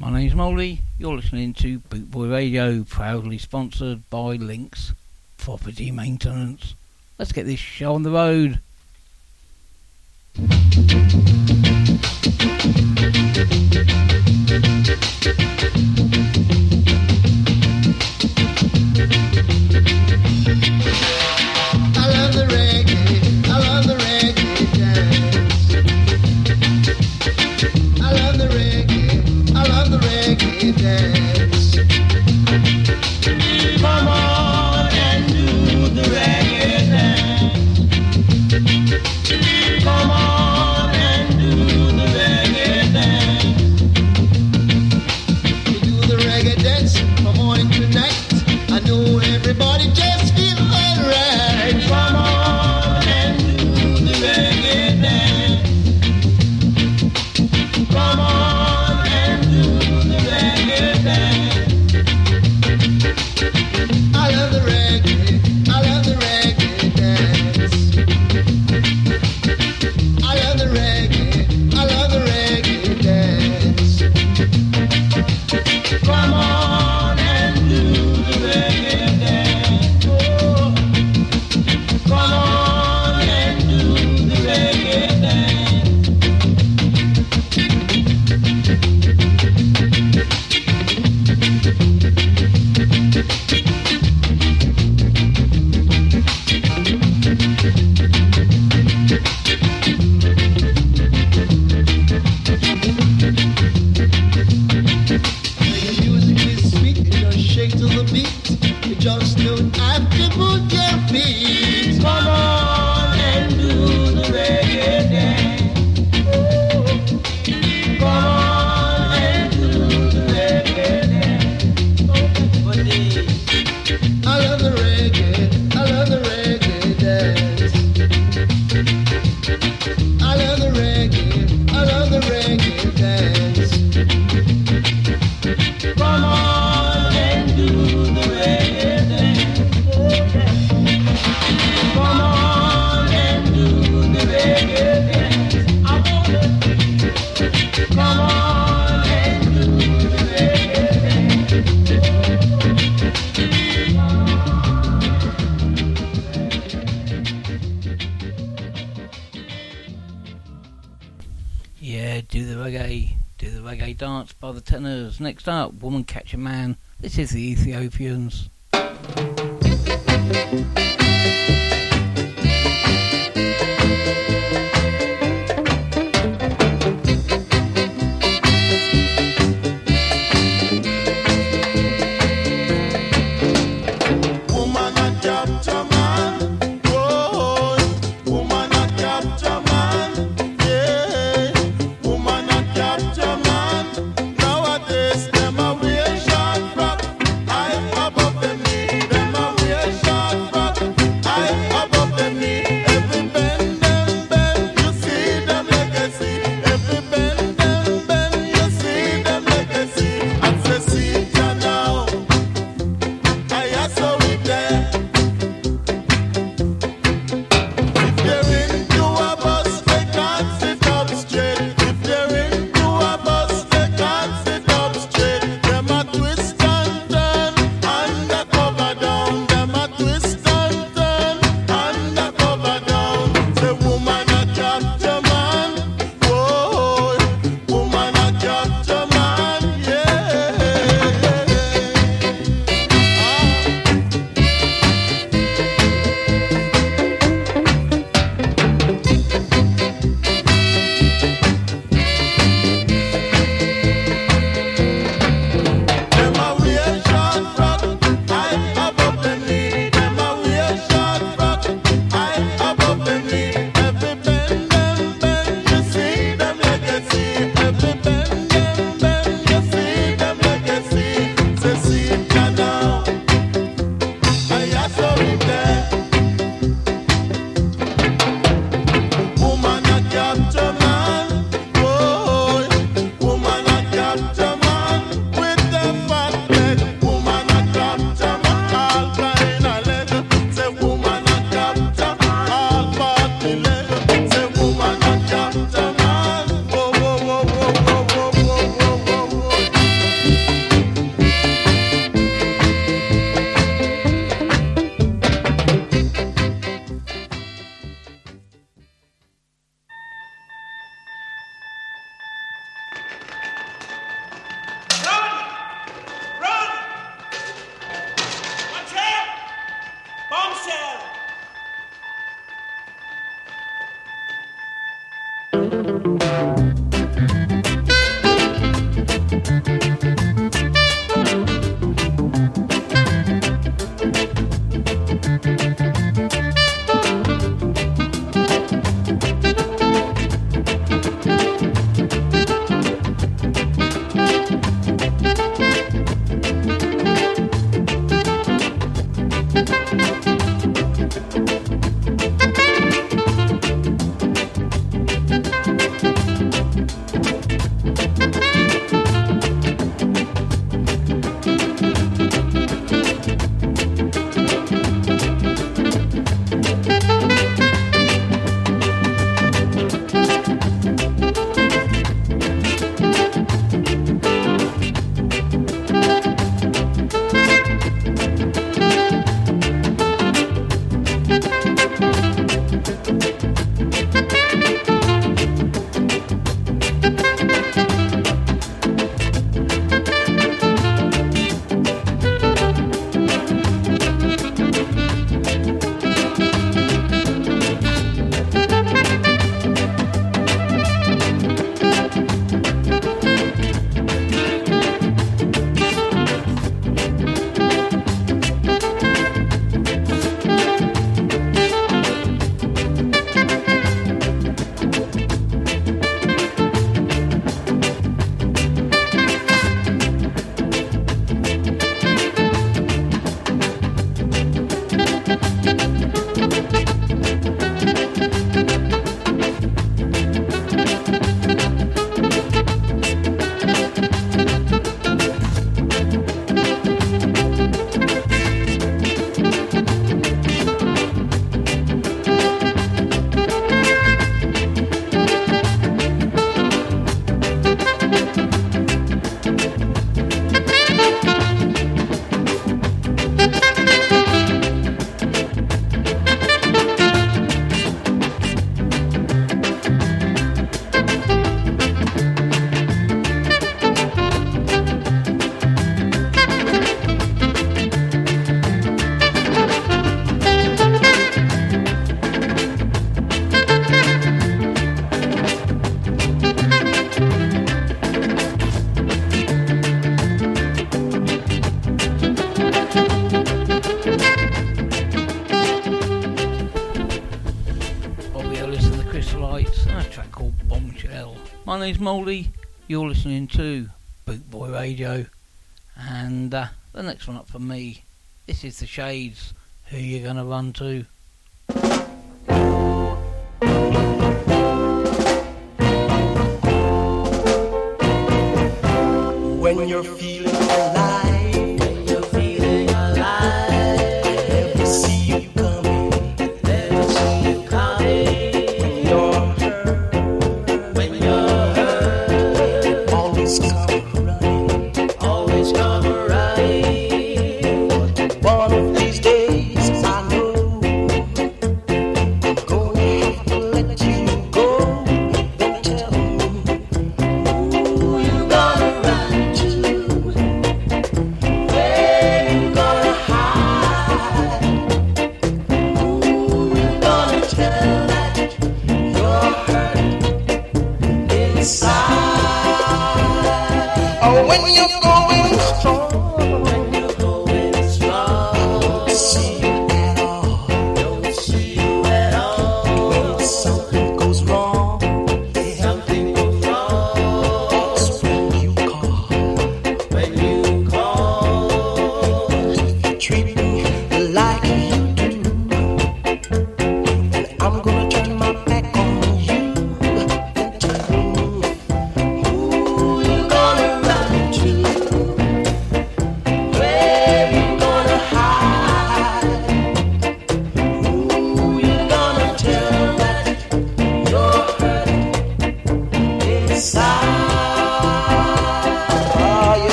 My name's Molly. You're listening to Bootboy Radio, proudly sponsored by Links Property Maintenance. Let's get this show on the road. shake to the beat. You just don't have to people your feet. Next up, Woman Catch a Man. This is the Ethiopians. name's Moldy. You're listening to Bootboy Radio. And uh, the next one up for me, this is The Shades. Who you gonna run to?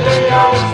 Leão.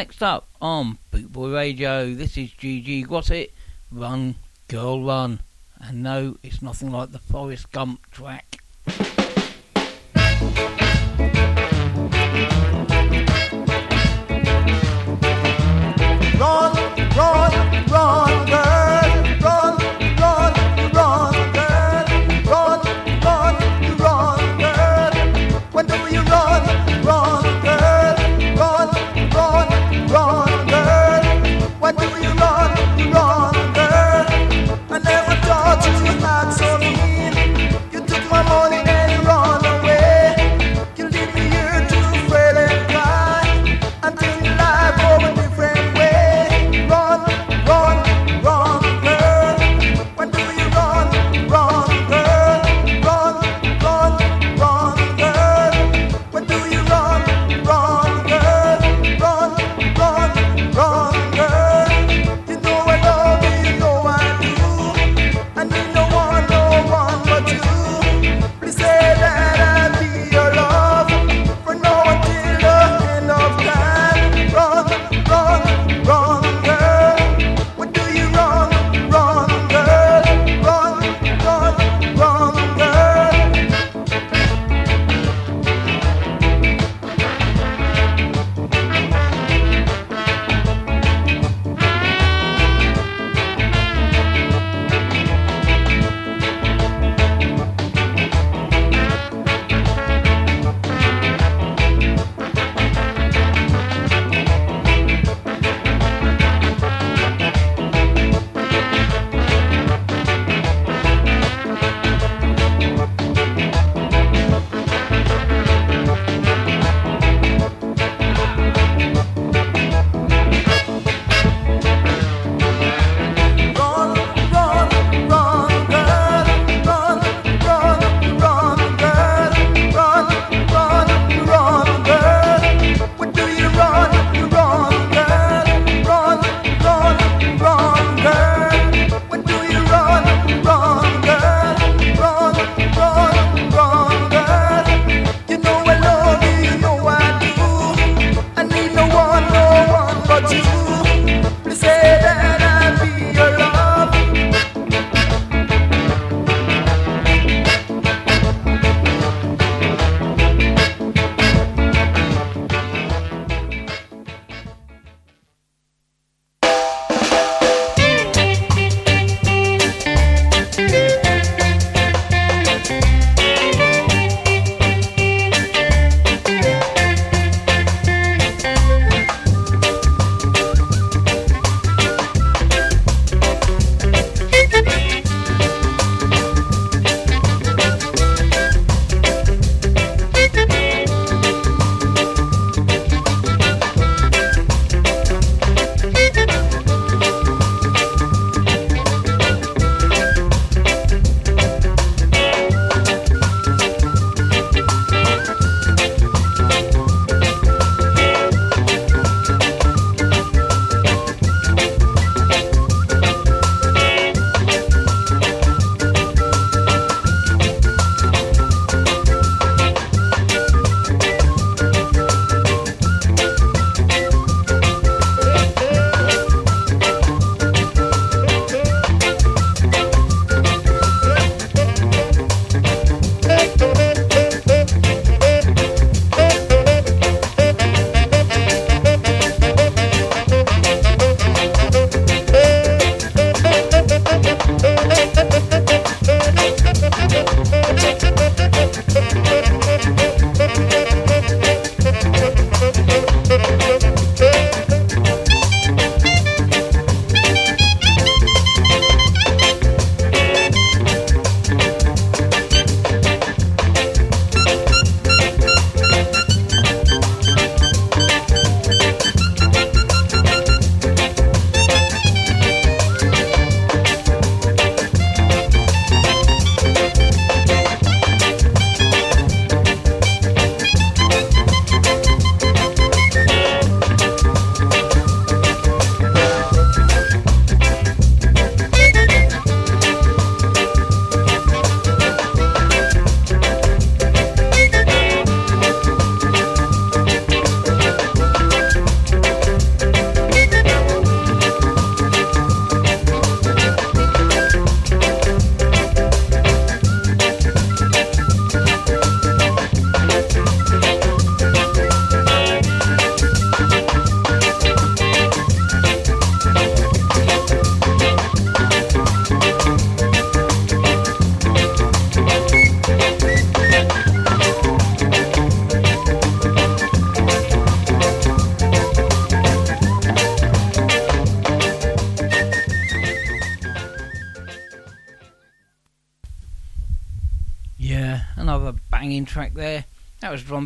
Next up on Bootboy Radio, this is GG Gossett, Run, Girl Run. And no, it's nothing like the Forrest Gump track.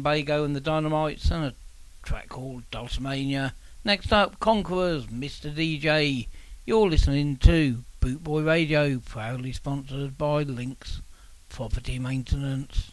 And the Dynamites and a track called Dulcimania. Next up, Conquerors, Mr. DJ. You're listening to Bootboy Radio, proudly sponsored by Links Property Maintenance.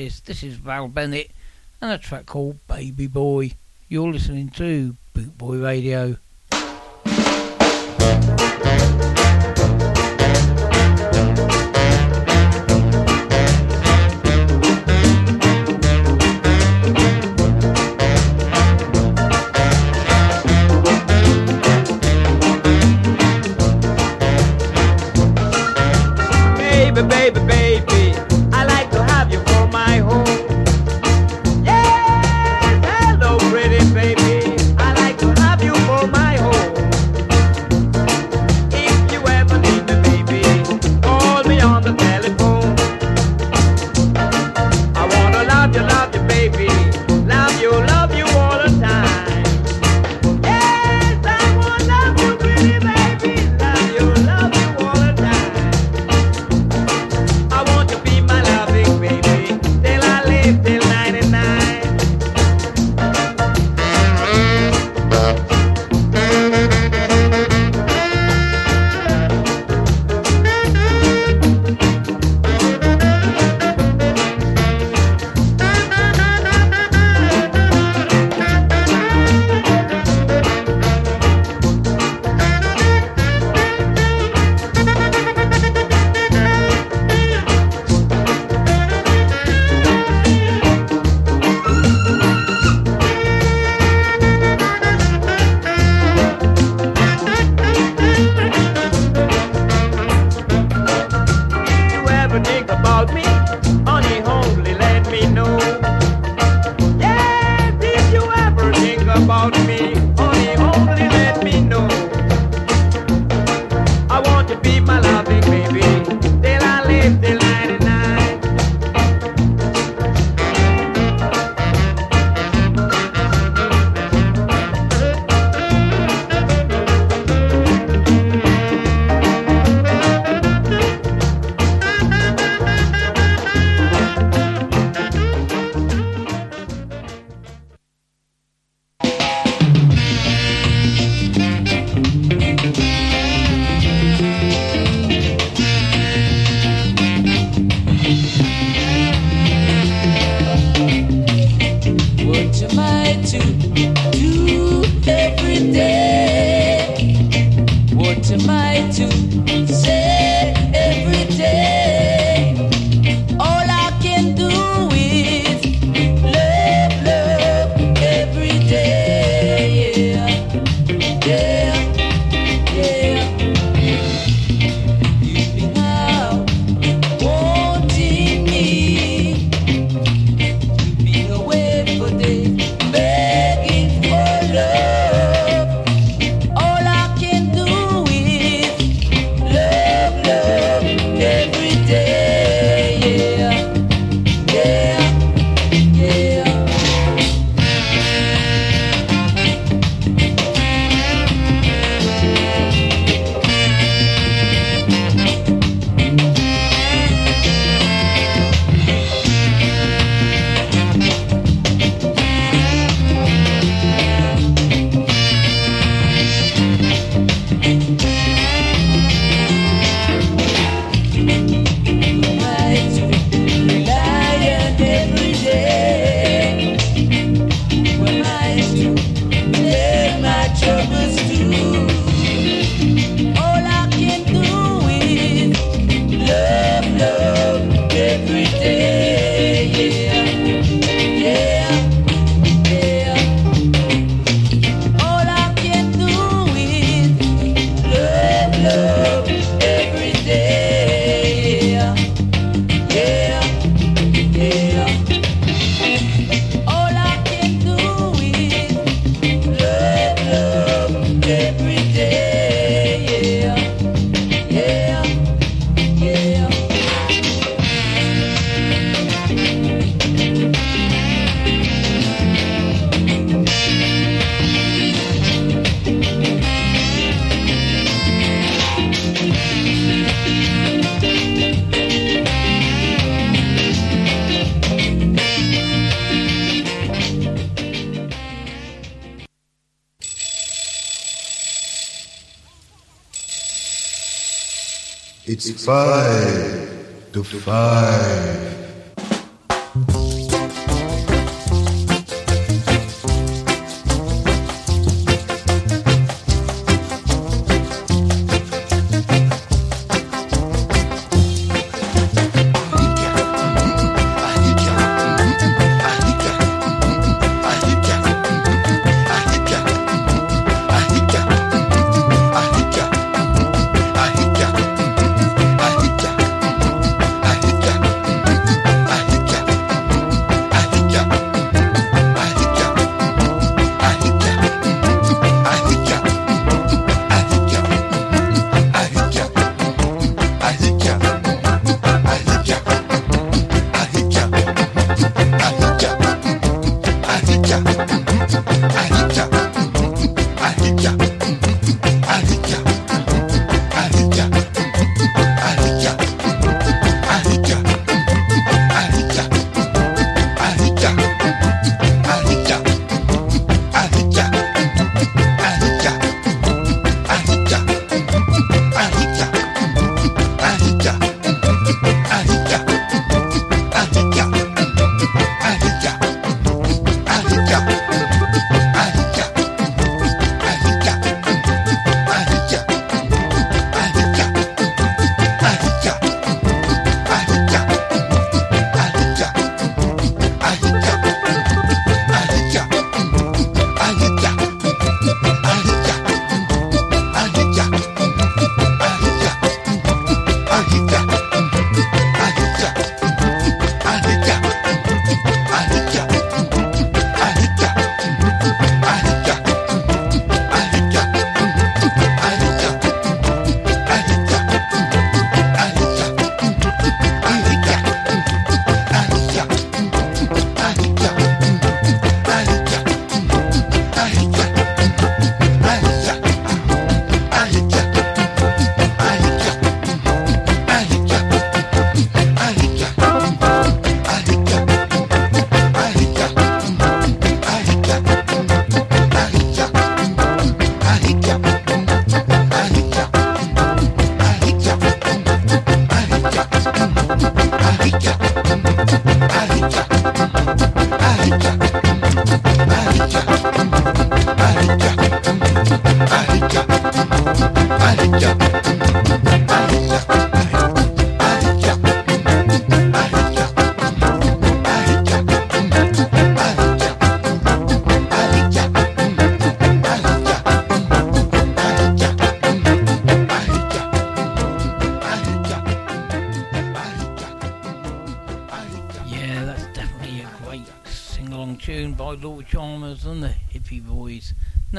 This is Val Bennett and a track called Baby Boy. You're listening to Boot Boy Radio.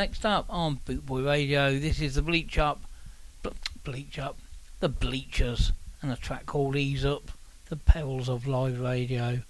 Next up on Bootboy Radio, this is the Bleach Up, Bleach Up, the Bleechers, and a track called Ease Up, the Perils of Live Radio.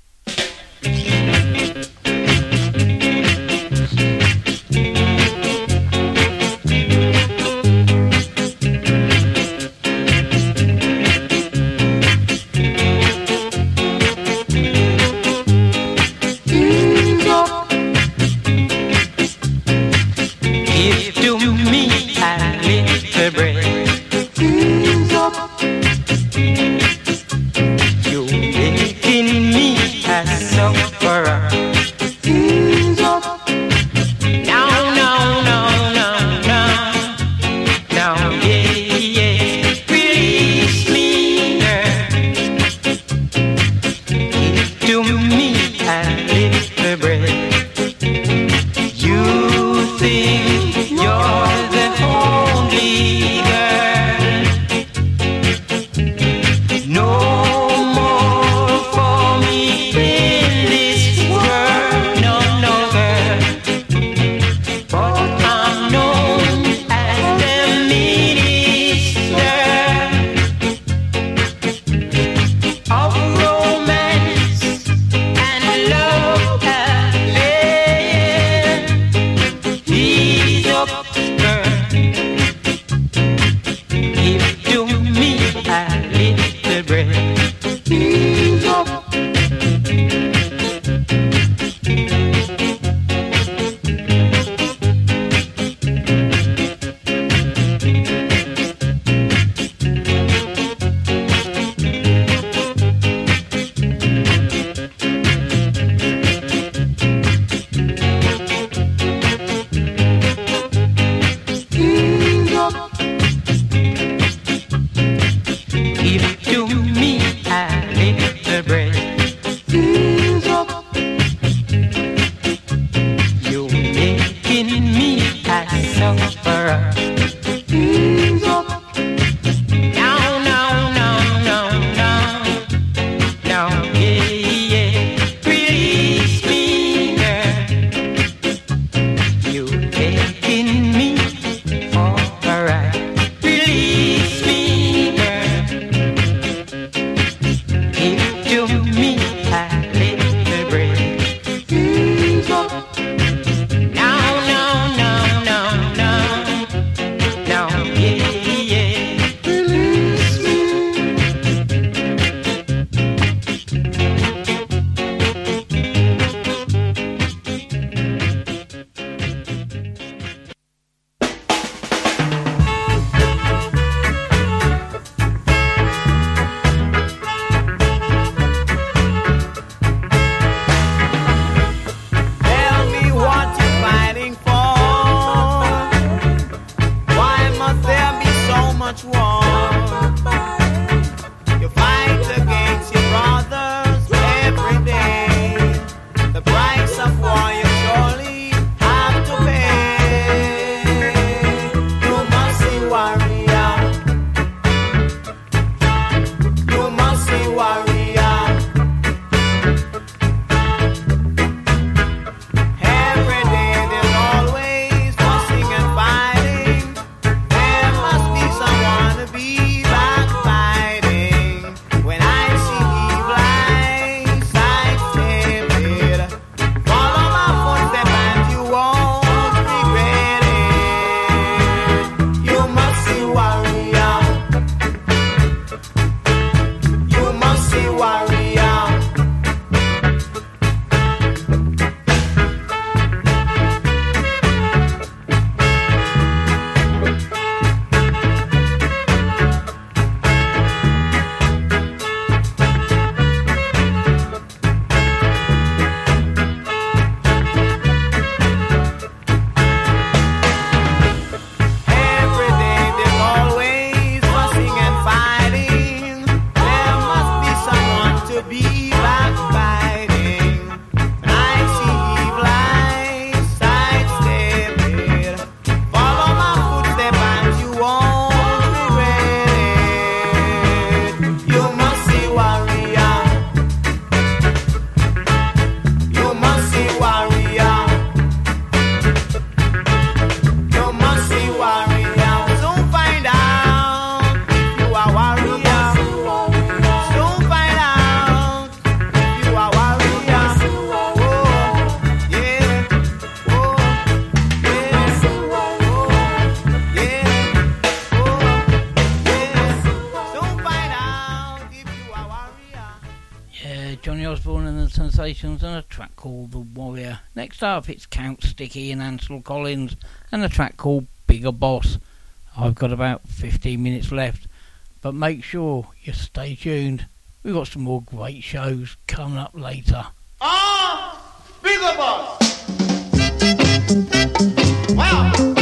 And a track called The Warrior. Next up, it's Count Sticky and Ansel Collins, and a track called Bigger Boss. I've got about 15 minutes left, but make sure you stay tuned. We've got some more great shows coming up later. Ah, bigger boss. Wow.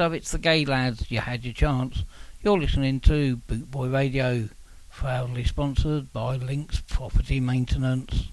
stuff, it's the Gaylads. You had your chance. You're listening to Bootboy Radio, proudly sponsored by Links Property Maintenance.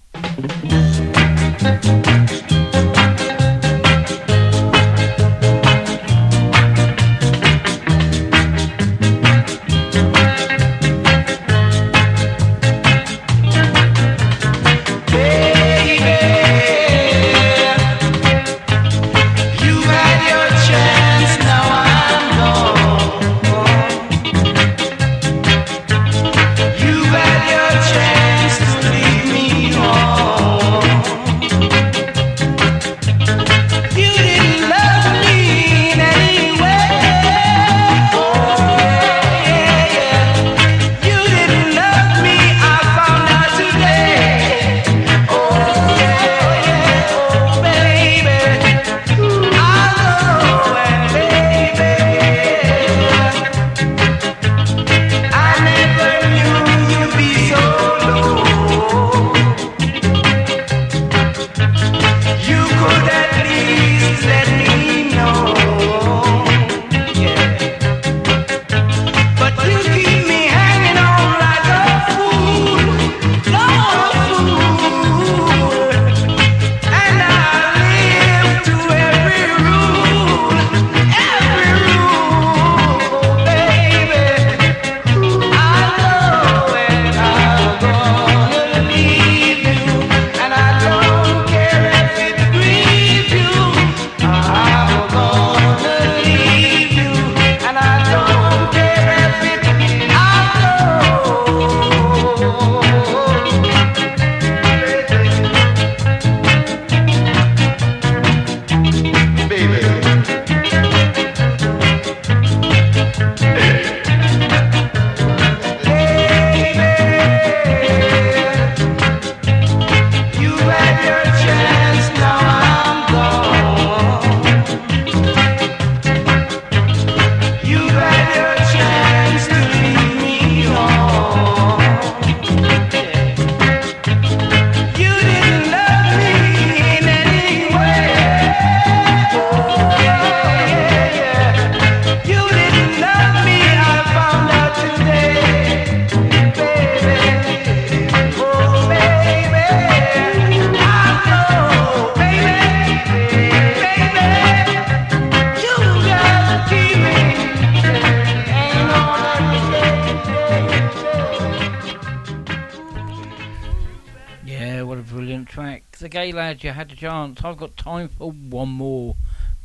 glad you had a chance. I've got time for one more.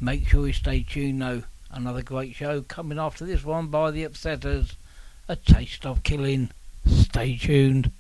Make sure you stay tuned though. Another great show coming after this one by the Upsetters. A taste of killing. Stay tuned.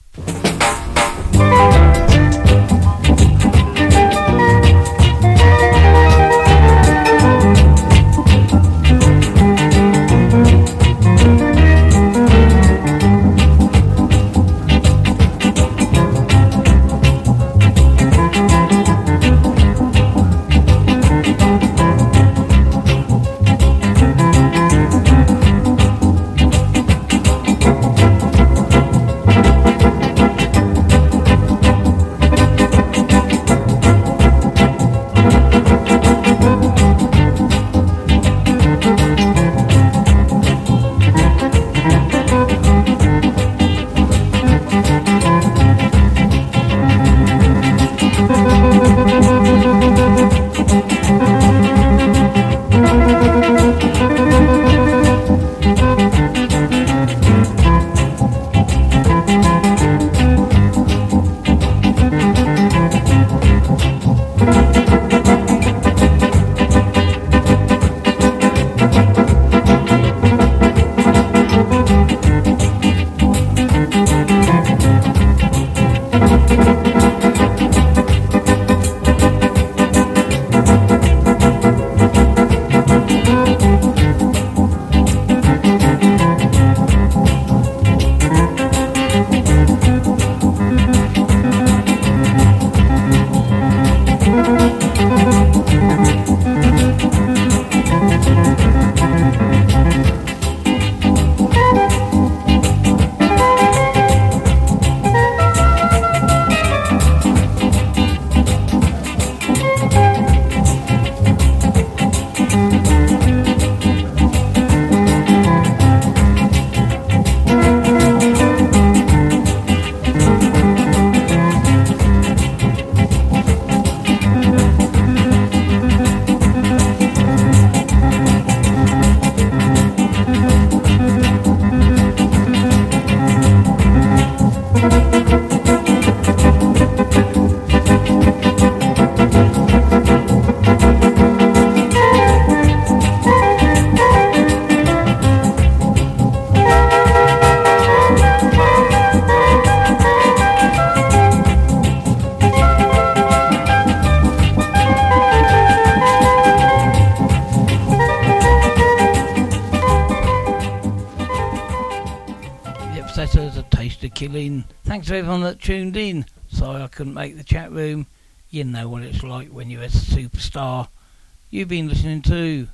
You've been listening to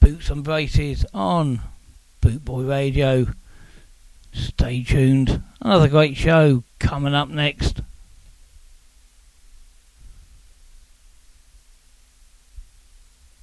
Boots and Braces on Bootboy Radio. Stay tuned. Another great show coming up next.